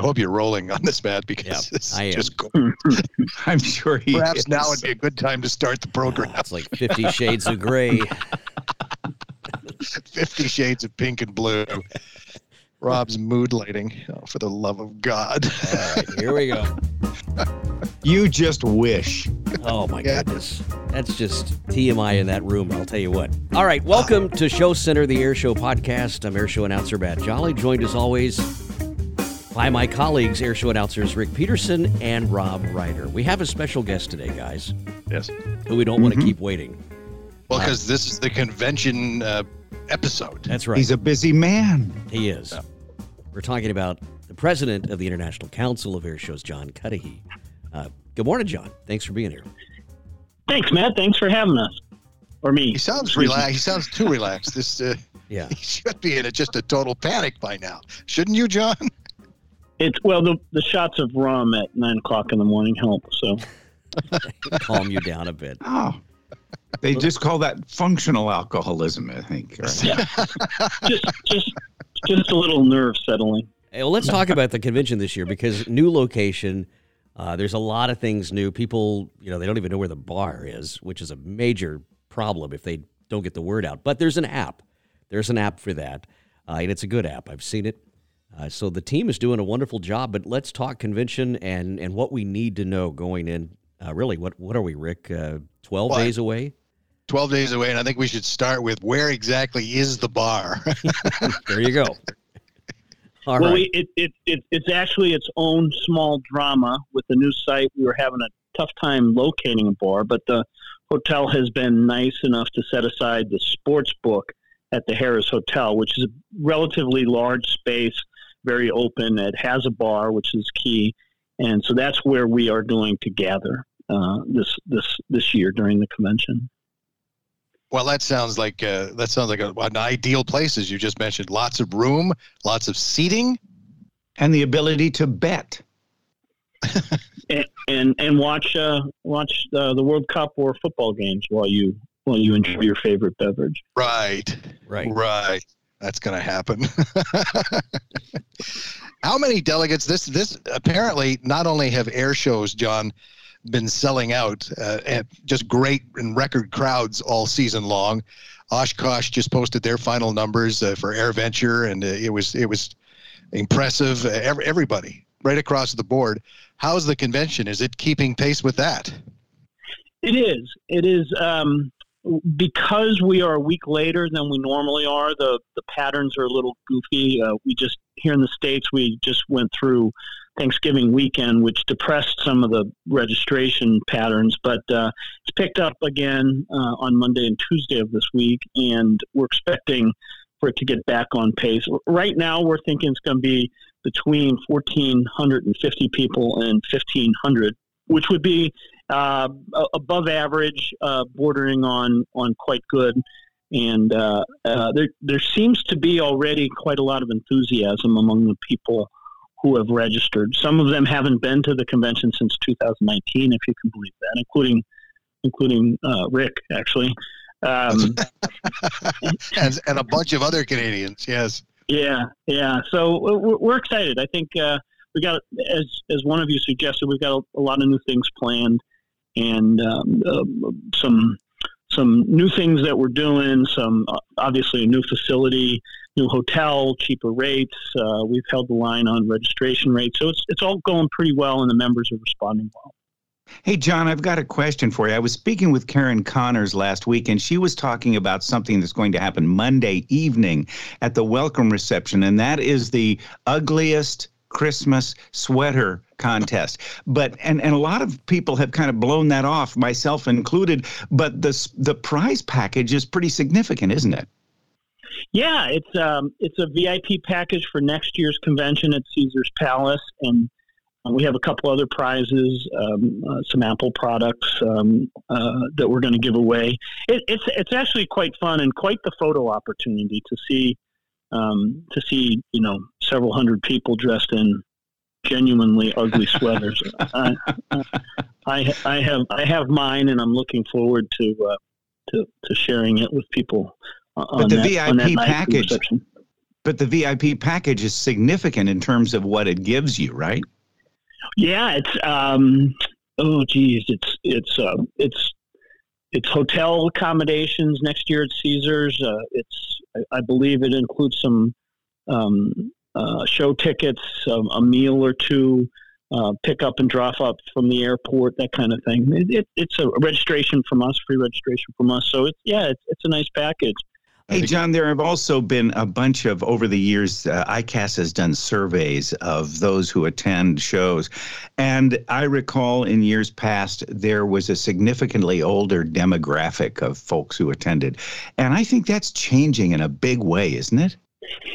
I hope you're rolling on this, Matt, because Yeah, this I am. just go- I'm sure he perhaps is. now would be a good time to start the program. It's like Fifty Shades of Grey. Fifty Shades of Pink and Blue. Rob's mood lighting. Oh, for the love of God. All right, here we go. You just wish. Oh my Yeah. goodness. That's just TMI in that room, I'll tell you what. All right, welcome to Show Center, the Air Show podcast. I'm Air Show announcer Matt Jolly, joined as always by my colleagues, Air Show announcers Rick Peterson and Rob Ryder. We have a special guest today, guys, yes. who we don't want to keep waiting. Well, because this is the convention uh, episode. That's right. He's a busy man. he is. We're talking about the president of the International Council of Air Shows, John Cudahy. Uh, good morning, John. Thanks for being here. Thanks, Matt. Thanks for having us. Or me. He sounds relaxed. He sounds too relaxed. This uh, Yeah. he should be in a, just a total panic by now, shouldn't you, John? It's well, the the shots of rum at nine o'clock in the morning help. So Calm you down a bit. Oh. They just call that functional alcoholism, I think. right? just just just a little nerve settling. Hey, well, let's talk about the convention this year because new location. Uh, there's a lot of things new. People, you know, they don't even know where the bar is, which is a major problem if they don't get the word out. But there's an app. There's an app for that, uh, and it's a good app. I've seen it. Uh, so the team is doing a wonderful job. But let's talk convention and and what we need to know going in. Uh, really, what what are we, Rick? Uh, Twelve What? days away. 12 days away, and I think we should start with where exactly is the bar? There you go. All right. well, we, it, it, it it's actually its own small drama with the new site. We were having a tough time locating a bar, but the hotel has been nice enough to set aside the sports book at the Harrah's Hotel, which is a relatively large space, very open. It has a bar, which is key, and so that's where we are going to gather uh, this this this year during the convention. well, that sounds like uh, that sounds like a, an ideal place, as you just mentioned. Lots of room, lots of seating. And the ability to bet. and and, and watch uh, watch uh, the World Cup or football games while you while you enjoy your favorite beverage. Right, right. right. That's going to happen. How many delegates? This this apparently not only have air shows, John, been selling out uh, and just great and record crowds all season long. Oshkosh just posted their final numbers uh, for Air Venture, and uh, it was it was impressive. Uh, every, everybody right across the board. How's the convention? Is it keeping pace with that? It is. It is um, because we are a week later than we normally are. The the patterns are a little goofy. Uh, we just here in the states we just went through Thanksgiving weekend, which depressed some of the registration patterns, but uh, it's picked up again uh, on Monday and Tuesday of this week, and we're expecting for it to get back on pace. Right now, we're thinking it's going to be between 1,450 people and 1,500, which would be uh, above average, uh, bordering on on quite good. And uh, uh, there there seems to be already quite a lot of enthusiasm among the people who have registered. Some of them haven't been to the convention since 2019, if you can believe that, including including uh, Rick actually. Um, and, and a bunch of other Canadians. Yes. Yeah, yeah. So we're, we're excited. I think uh, we got, as as one of you suggested, we've got a, a lot of new things planned, and um, uh, some some new things that we're doing. Some uh, obviously a new facility, new hotel, cheaper rates. Uh, we've held the line on registration rates, so it's it's all going pretty well, and the members are responding well. Hey, John, I've got a question for you. I was speaking with Karen Connors last week, and she was talking about something that's going to happen Monday evening at the welcome reception, and that is the ugliest Christmas sweater contest. But and and a lot of people have kind of blown that off, myself included. But the the prize package is pretty significant, isn't it? Yeah, it's um, it's a VIP package for next year's convention at Caesar's Palace, and uh, we have a couple other prizes, um, uh, some Apple products um, uh, that we're going to give away. It, it's it's actually quite fun and quite the photo opportunity to see um, to see you know several hundred people dressed in genuinely ugly sweaters. I, I I have I have mine, and I'm looking forward to uh, to, to sharing it with people. On But the that, VIP night of the package- but the VIP package is significant in terms of what it gives you, right? Yeah, it's um, oh geez, it's it's uh, it's it's hotel accommodations next year at Caesars. Uh, it's I, believe it includes some um, uh, show tickets, um, a meal or two, uh, pick up and drop up from the airport, that kind of thing. It, it, it's a registration from us, free registration from us. So it's yeah, it's, it's a nice package. Hey, John, there have also been a bunch of, over the years, uh, ICAS has done surveys of those who attend shows. And I recall in years past, there was a significantly older demographic of folks who attended. And I think that's changing in a big way, isn't it?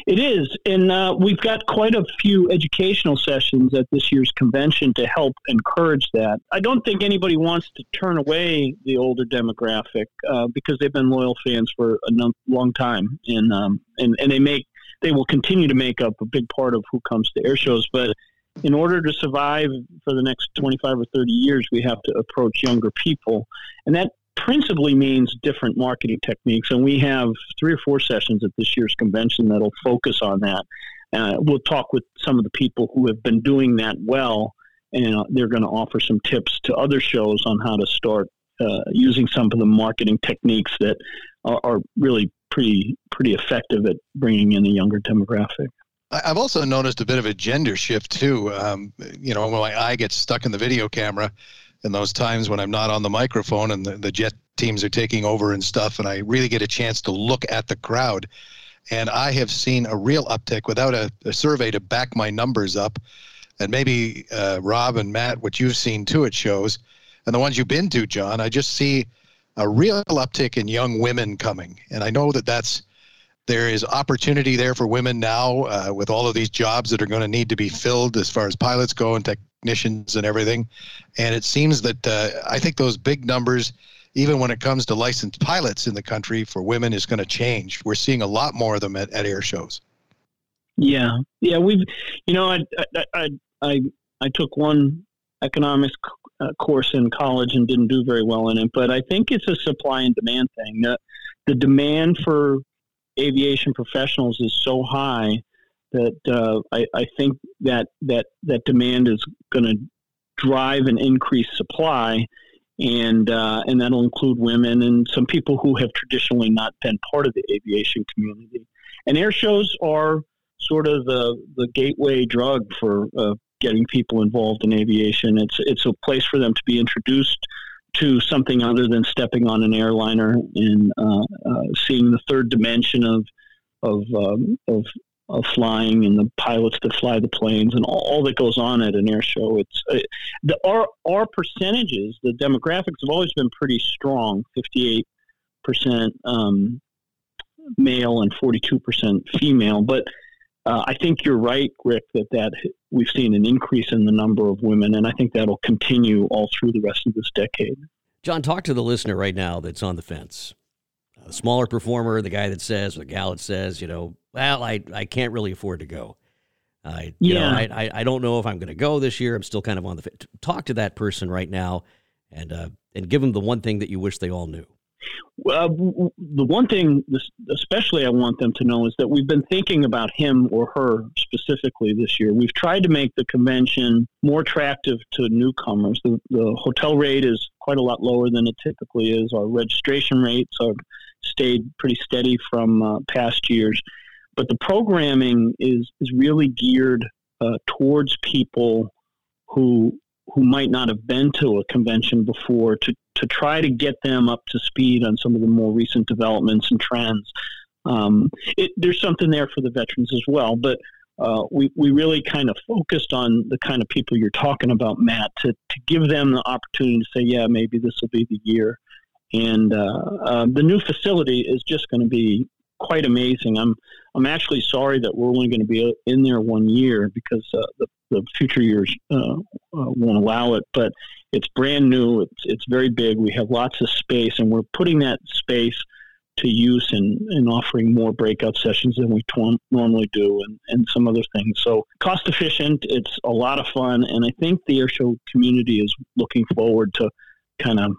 It is, and uh, we've got quite a few educational sessions at this year's convention to help encourage that. I don't think anybody wants to turn away the older demographic uh, because they've been loyal fans for a long time, and um, and and they make they will continue to make up a big part of who comes to air shows, but. In order to survive for the next 25 or 30 years, we have to approach younger people. And that principally means different marketing techniques. And we have three or four sessions at this year's convention that'll focus on that. Uh, we'll talk with some of the people who have been doing that well, and they're going to offer some tips to other shows on how to start uh, using some of the marketing techniques that are, are really pretty pretty effective at bringing in a younger demographic. I've also noticed a bit of a gender shift too. Um, you know, when my eye gets stuck in the video camera, in those times when I'm not on the microphone and the, the jet teams are taking over and stuff, and I really get a chance to look at the crowd. And I have seen a real uptick without a, a survey to back my numbers up. And maybe uh, Rob and Matt, what you've seen too at shows, and the ones you've been to, John, I just see a real uptick in young women coming. And I know that that's there is opportunity there for women now uh, with all of these jobs that are going to need to be filled as far as pilots go and technicians and everything. And it seems that uh, I think those big numbers, even when it comes to licensed pilots in the country for women, is going to change. We're seeing a lot more of them at, at air shows. Yeah, yeah, we've, you know, I, I, I, I, I took one economics uh, course in college and didn't do very well in it, but I think it's a supply and demand thing. The, the demand for aviation professionals is so high that uh, I, I, think that that that demand is going to drive an increased supply, and uh, and that'll include women and some people who have traditionally not been part of the aviation community. And air shows are sort of the the gateway drug for uh, getting people involved in aviation. It's it's a place for them to be introduced to something other than stepping on an airliner and uh, uh, seeing the third dimension of of, um, of of flying and the pilots that fly the planes and all, all that goes on at an air show. It's uh, the our our percentages, the demographics have always been pretty strong, fifty eight percent um, male and forty two percent female, but. Uh, I think you're right, Rick, that, that we've seen an increase in the number of women, and I think that'll continue all through the rest of this decade. John, talk to the listener right now that's on the fence. A smaller performer, the guy that says, or the gal that says, you know, well, I, I can't really afford to go. I, you yeah. know, I, I don't know if I'm going to go this year. I'm still kind of on the. Talk to that person right now and, uh, and give them the one thing that you wish they all knew. Well, the one thing, especially, I want them to know is that we've been thinking about him or her specifically this year. We've tried to make the convention more attractive to newcomers. The, the hotel rate is quite a lot lower than it typically is. Our registration rates have stayed pretty steady from uh, past years, but the programming is is really geared uh, towards people who who might not have been to a convention before to, to try to get them up to speed on some of the more recent developments and trends. Um, it, there's something there for the veterans as well, but uh, we, we really kind of focused on the kind of people you're talking about, Matt, to, to give them the opportunity to say, yeah, maybe this will be the year. And uh, uh, the new facility is just going to be quite amazing. I'm I'm actually sorry that we're only going to be in there one year because uh, the the future years uh, uh, won't allow it. But it's brand new. It's it's very big. We have lots of space, and we're putting that space to use in, in offering more breakout sessions than we t- normally do and, and some other things. So cost efficient, it's a lot of fun, and I think the airshow community is looking forward to kind of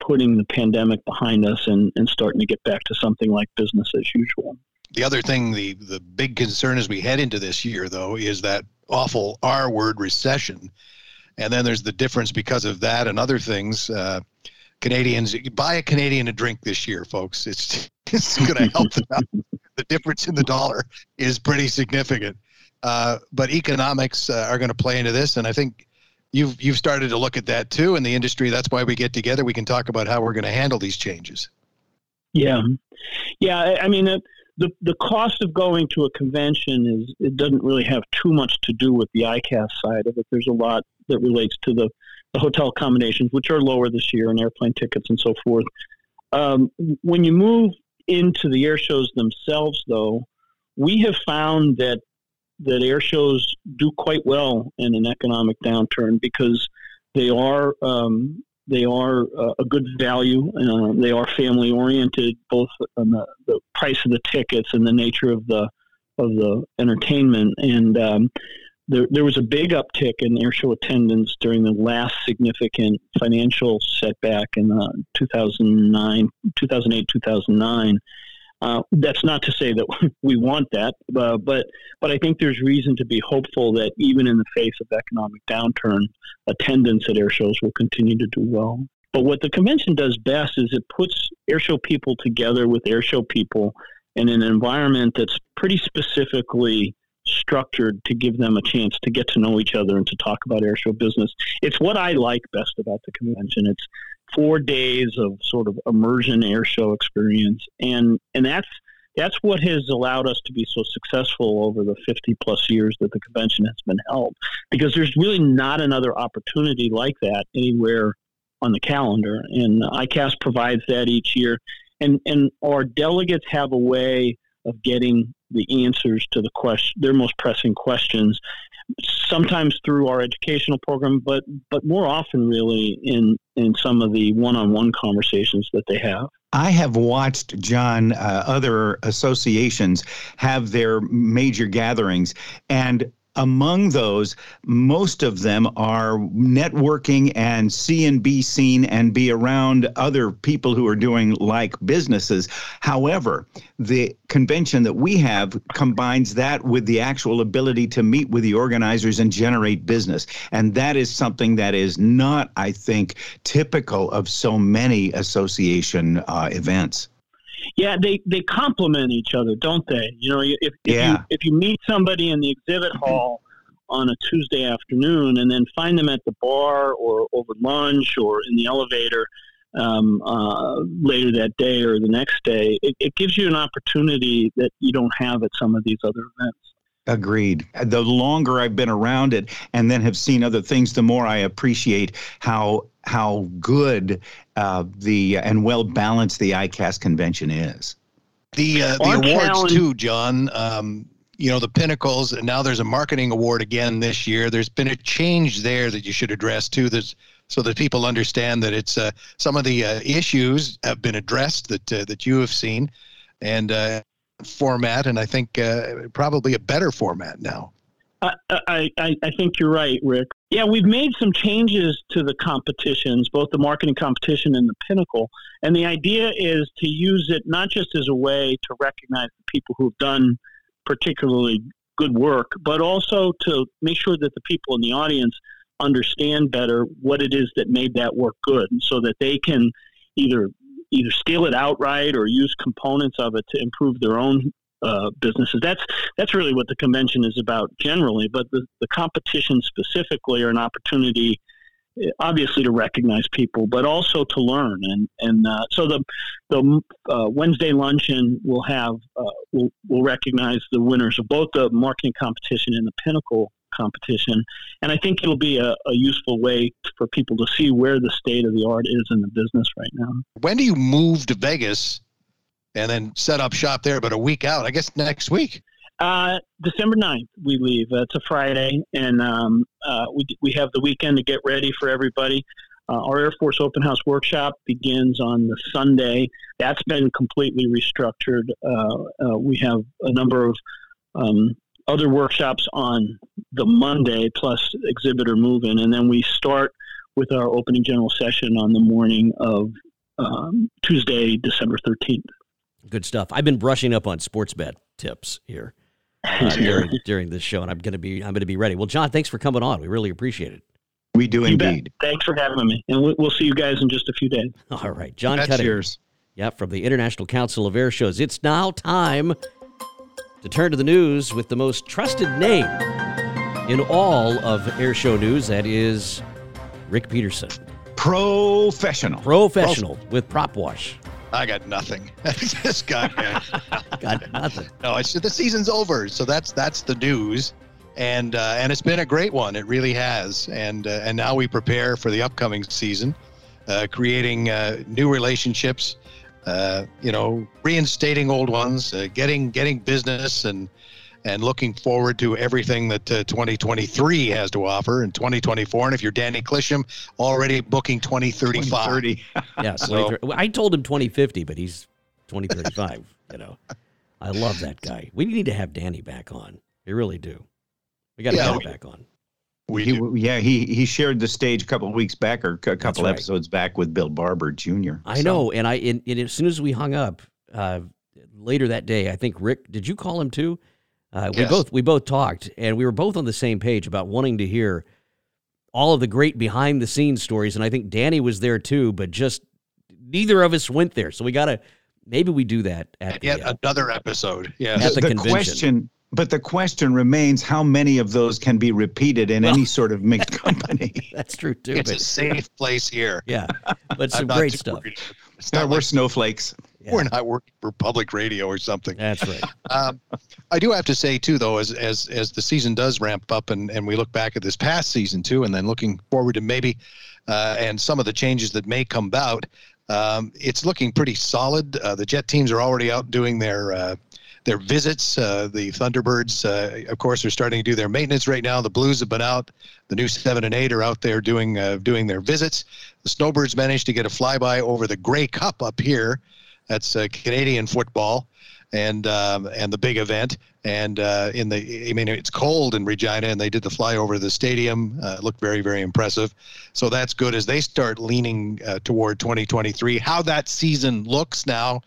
putting the pandemic behind us and, and starting to get back to something like business as usual. the other thing, the the big concern as we head into this year, though, is that awful R word recession, and then there's the difference because of that and other things. Uh, Canadians buy a Canadian a drink this year, folks. It's it's going to help them out. The difference in the dollar is pretty significant. Uh, but economics uh, are going to play into this, and I think you've you've started to look at that too in the industry. That's why we get together. We can talk about how we're going to handle these changes. Yeah, yeah. I mean, the the cost of going to a convention is it doesn't really have too much to do with the ICAS side of it. There's a lot that relates to the the hotel accommodations, which are lower this year, and airplane tickets and so forth. Um, when you move into the air shows themselves, though, we have found that that air shows do quite well in an economic downturn because they are um, they are uh, a good value. Uh, they are family oriented, both on the, the, price of the tickets and the nature of the of the entertainment. And um, there, there was a big uptick in airshow attendance during the last significant financial setback in uh, 2009, 2008, 2009. Uh, that's not to say that we want that, uh, but but I think there's reason to be hopeful that even in the face of economic downturn, attendance at air shows will continue to do well. But what the convention does best is it puts airshow people together with airshow people in an environment that's pretty specifically structured to give them a chance to get to know each other and to talk about airshow business. It's what I like best about the convention. It's four days of sort of immersion air show experience, and and that's that's what has allowed us to be so successful over the 50 plus years that the convention has been held. Because there's really not another opportunity like that anywhere on the calendar. And ICAS provides that each year. And and our delegates have a way of getting the answers to the question their most pressing questions sometimes through our educational program, but but more often really in in some of the one-on-one conversations that they have. I have watched John uh, other associations have their major gatherings, and among those, most of them are networking and see and be seen and be around other people who are doing like businesses. However, the convention that we have combines that with the actual ability to meet with the organizers and generate business. And that is something that is not, I think, typical of so many association uh, events. Yeah, they they complement each other, don't they? You know, if if, yeah. you, if you meet somebody in the exhibit hall on a Tuesday afternoon and then find them at the bar or over lunch or in the elevator um, uh, later that day or the next day, it, it gives you an opportunity that you don't have at some of these other events. Agreed. The longer I've been around it and then have seen other things, the more I appreciate how how good uh, the and well balanced the ICAS convention is. The uh, the Our awards challenge- too, John. Um, you know the pinnacles, and now there's a marketing award again this year. There's been a change there that you should address too. There's so that people understand that it's uh, some of the uh, issues have been addressed that uh, that you have seen, and uh, format, and I think uh, probably a better format now. I, I, I think you're right, Rick. Yeah, we've made some changes to the competitions, both the marketing competition and the pinnacle. And the idea is to use it not just as a way to recognize the people who've done particularly good work, but also to make sure that the people in the audience understand better what it is that made that work good so that they can either either steal it outright or use components of it to improve their own uh, businesses. That's that's really what the convention is about generally. But the, the competition specifically are an opportunity, eh, obviously, to recognize people, but also to learn. And and uh, so the the uh, Wednesday luncheon will have uh, will will recognize the winners of both the marketing competition and the Pinnacle competition. And I think it'll be a, a, useful way for people to see where the state of the art is in the business right now. When do you move to Vegas and then set up shop there, but a week out, I guess next week. Uh, December 9th, we leave. It's a Friday, and um, uh, we, we have the weekend to get ready for everybody. Uh, our Air Force Open House Workshop begins on the Sunday. That's been completely restructured. Uh, uh, we have a number of um, other workshops on the Monday, plus exhibitor move-in, and then we start with our opening general session on the morning of um, Tuesday, December 13th. Good stuff. I've been brushing up on sports bet tips here uh, during during this show, and I'm gonna be I'm gonna be ready. Well, John, thanks for coming on. We really appreciate it. We do You bet. indeed. Thanks for having me, and we- we'll see you guys in just a few days. All right, John That's Cudahy. Cheers. Yeah, from the International Council of Air Shows. It's now time to turn to the news with the most trusted name in all of air show news. That is Rick Peterson, Professional. professional with Prop Wash. I got nothing. this guy, man. Got nothing. no, it's the season's over, so that's that's the news, and uh, and it's been a great one. It really has, and uh, and now we prepare for the upcoming season, uh, creating uh, new relationships, uh, you know, reinstating old ones, uh, getting getting business, and and looking forward to everything that uh, 2023 has to offer in 2024. And if you're Danny Clisham, already booking 2035. 30. Yeah, So- I told him 2050, but he's 2035. you know, I love that guy. We need to have Danny back on. We really do. We got to Yeah, get him back on. We He, do. yeah, he he shared the stage a couple of weeks back or a couple right. episodes back with Bill Barber Jr. I So, know, and I and, and as soon as we hung up uh, later that day, I think Rick, did you call him too? Uh, we Yes. both we both talked, and we were both on the same page about wanting to hear all of the great behind the scenes stories, and I think Danny was there too, but just neither of us went there, so we got to maybe we do that at the, Yet uh, another episode. Yeah. At the the convention. question, but the question remains: How many of those can be repeated in any sort of mixed company? that's true too. It's a safe place here. yeah, but some great stuff. worried. It's Yeah, not we're like snowflakes. Yeah, we're not working for public radio or something. that's right. Um, I do have to say too, though, as as as the season does ramp up, and and we look back at this past season too, and then looking forward to maybe, uh, and some of the changes that may come about, um, it's looking pretty solid. Uh, the Jet teams are already out doing their. Uh, their visits, uh, the Thunderbirds, uh, of course, are starting to do their maintenance right now. The Blues have been out. The new seven and eight are out there doing uh, doing their visits. The Snowbirds managed to get a flyby over the Grey Cup up here. That's uh, Canadian football and um, and the big event. And uh, in the, I mean, it's cold in Regina, and they did the flyover of the stadium. Uh, looked very, very impressive. So that's good as they start leaning uh, toward 2023. How that season looks now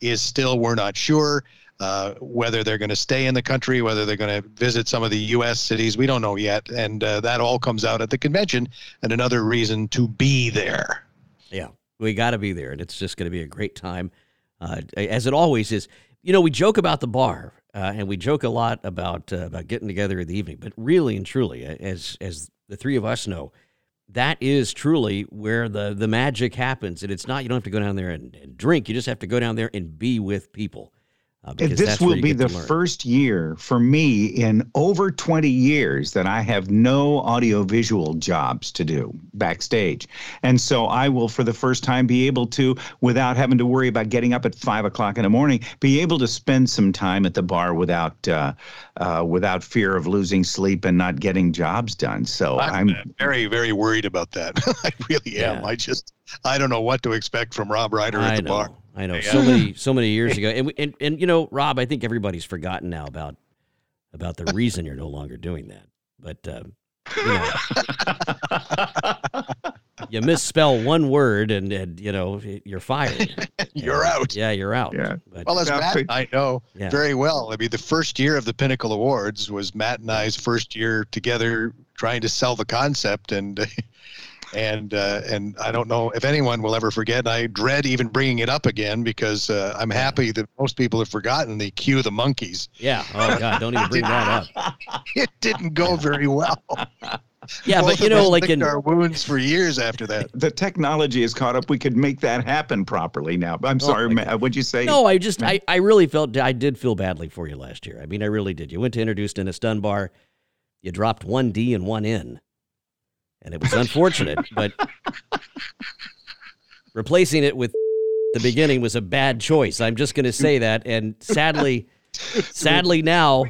is still we're not sure. Uh, whether they're going to stay in the country, whether they're going to visit some of the U.S. cities, we don't know yet, and uh, that all comes out at the convention. And another reason to be there. Yeah, we got to be there, and it's just going to be a great time, uh, as it always is. You know, we joke about the bar, uh, and we joke a lot about uh, about getting together in the evening, but really and truly, as as the three of us know, that is truly where the the magic happens. And it's not you don't have to go down there and, and drink; you just have to go down there and be with people. Uh, because this will be the first year for me in over 20 years that I have no audiovisual jobs to do backstage. And so I will, for the first time, be able to, without having to worry about getting up at five o'clock in the morning, be able to spend some time at the bar without uh, uh, without fear of losing sleep and not getting jobs done. So I'm, I'm, very, very worried about that. I really am. Yeah. I just, I don't know what to expect from Rob Ryder at I the know, bar. I know. So many, so many years ago, and, we, and and you know, Rob, I think everybody's forgotten now about about the reason you're no longer doing that. But um, you know, you misspell one word, and and you know, you're fired. You're out. Yeah, you're out. Yeah. But, Well, as Yeah, Matt and I know Yeah. very well, I mean, the first year of the Pinnacle Awards was Matt and I's first year together trying to sell the concept, and and uh, and I don't know if anyone will ever forget. I dread even bringing it up again because uh, I'm happy that most people have forgotten the cue the monkeys. yeah. Oh God, don't even bring that up. It didn't go very well. Yeah, Both but you of know, us like in our wounds for years after that. the technology is caught up. We could make that happen properly now. I'm sorry, Matt, what'd you say? No, I just I, I really felt I did feel badly for you last year. I mean, I really did. You went to introduced in a stun you dropped one D and one N, and it was unfortunate, but replacing it with the beginning was a bad choice. I'm just going to say that, and sadly, sadly now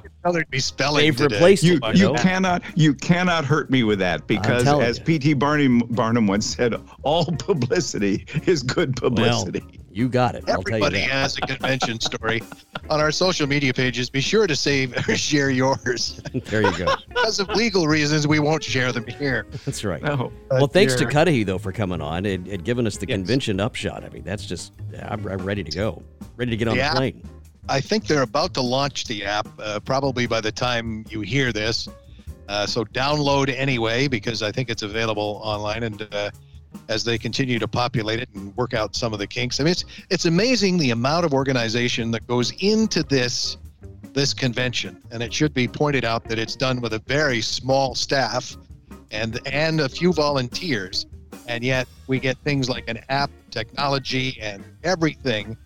be spelling they've replaced You, it. you know? cannot you cannot hurt me with that because as. P.T. Barnum Barnum once said, all publicity is good Well, publicity. You got it. I'll tell you Everybody has a convention story on our social media pages. Be sure to save or share yours. there you go. because of legal reasons, we won't share them here. That's right. Oh, Well, thanks to dear. Cudahy though for coming on and, and giving us the Yes. convention upshot. I mean, that's just I'm, I'm ready to go, ready to get on Yeah. the plane. I think they're about to launch the app, uh, probably by the time you hear this. Uh, so download anyway, because I think it's available online. And uh, as they continue to populate it and work out some of the kinks, I mean, it's it's amazing the amount of organization that goes into this this convention. And it should be pointed out that it's done with a very small staff and and a few volunteers. And yet we get things like an app, technology, and everything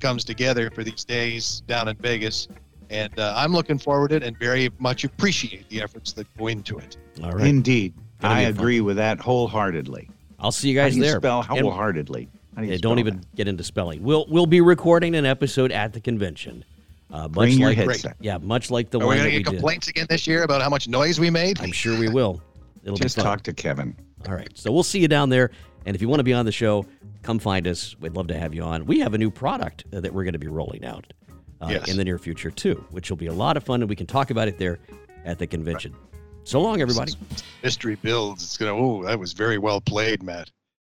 comes together for these days down in Vegas. And uh, I'm looking forward to it and very much appreciate the efforts that go into it. All right. indeed. I be fun. agree with that wholeheartedly. I'll see you How guys do you there. spell And- wholeheartedly? How do you yeah, spell don't even that? get into spelling. We'll we'll be recording an episode at the convention. Uh, much Bring your like headset. yeah, much like the Are we one going that to we get did. complaints again this year about how much noise we made? I'm sure we will. It'll Just be talk to Kevin. All right. So we'll see you down there. And if you want to be on the show, come find us. We'd love to have you on. We have a new product that we're going to be rolling out uh, Yes. in the near future, too, which will be a lot of fun. And we can talk about it there at the convention. So long, everybody. Mystery builds. It's going to, oh, that was very well played, Matt.